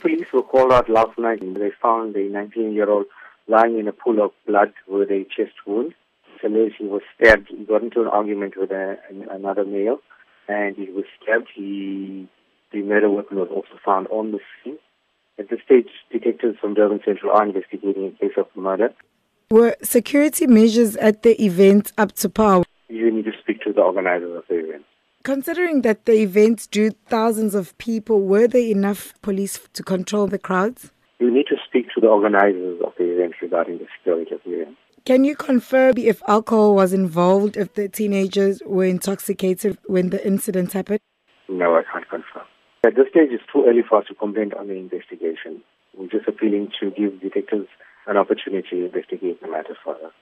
Police were called out last night and they found a 19 year old lying in a pool of blood with a chest wound. Alleged he was stabbed. He got into an argument with a, another male and he was stabbed. He, the murder weapon was also found on the scene. At this stage, detectives from Durban Central are investigating a case of murder. Were security measures at the event up to par? You need to speak to the organizers of the event. Considering that the event drew thousands of people, were there enough police to control the crowds? You need to speak to the organizers of the event regarding the security of the event. Can you confirm if alcohol was involved, if the teenagers were intoxicated when the incident happened? No, I can't confirm. At this stage, it's too early for us to comment on the investigation. We're just appealing to give detectives an opportunity to investigate the matter further.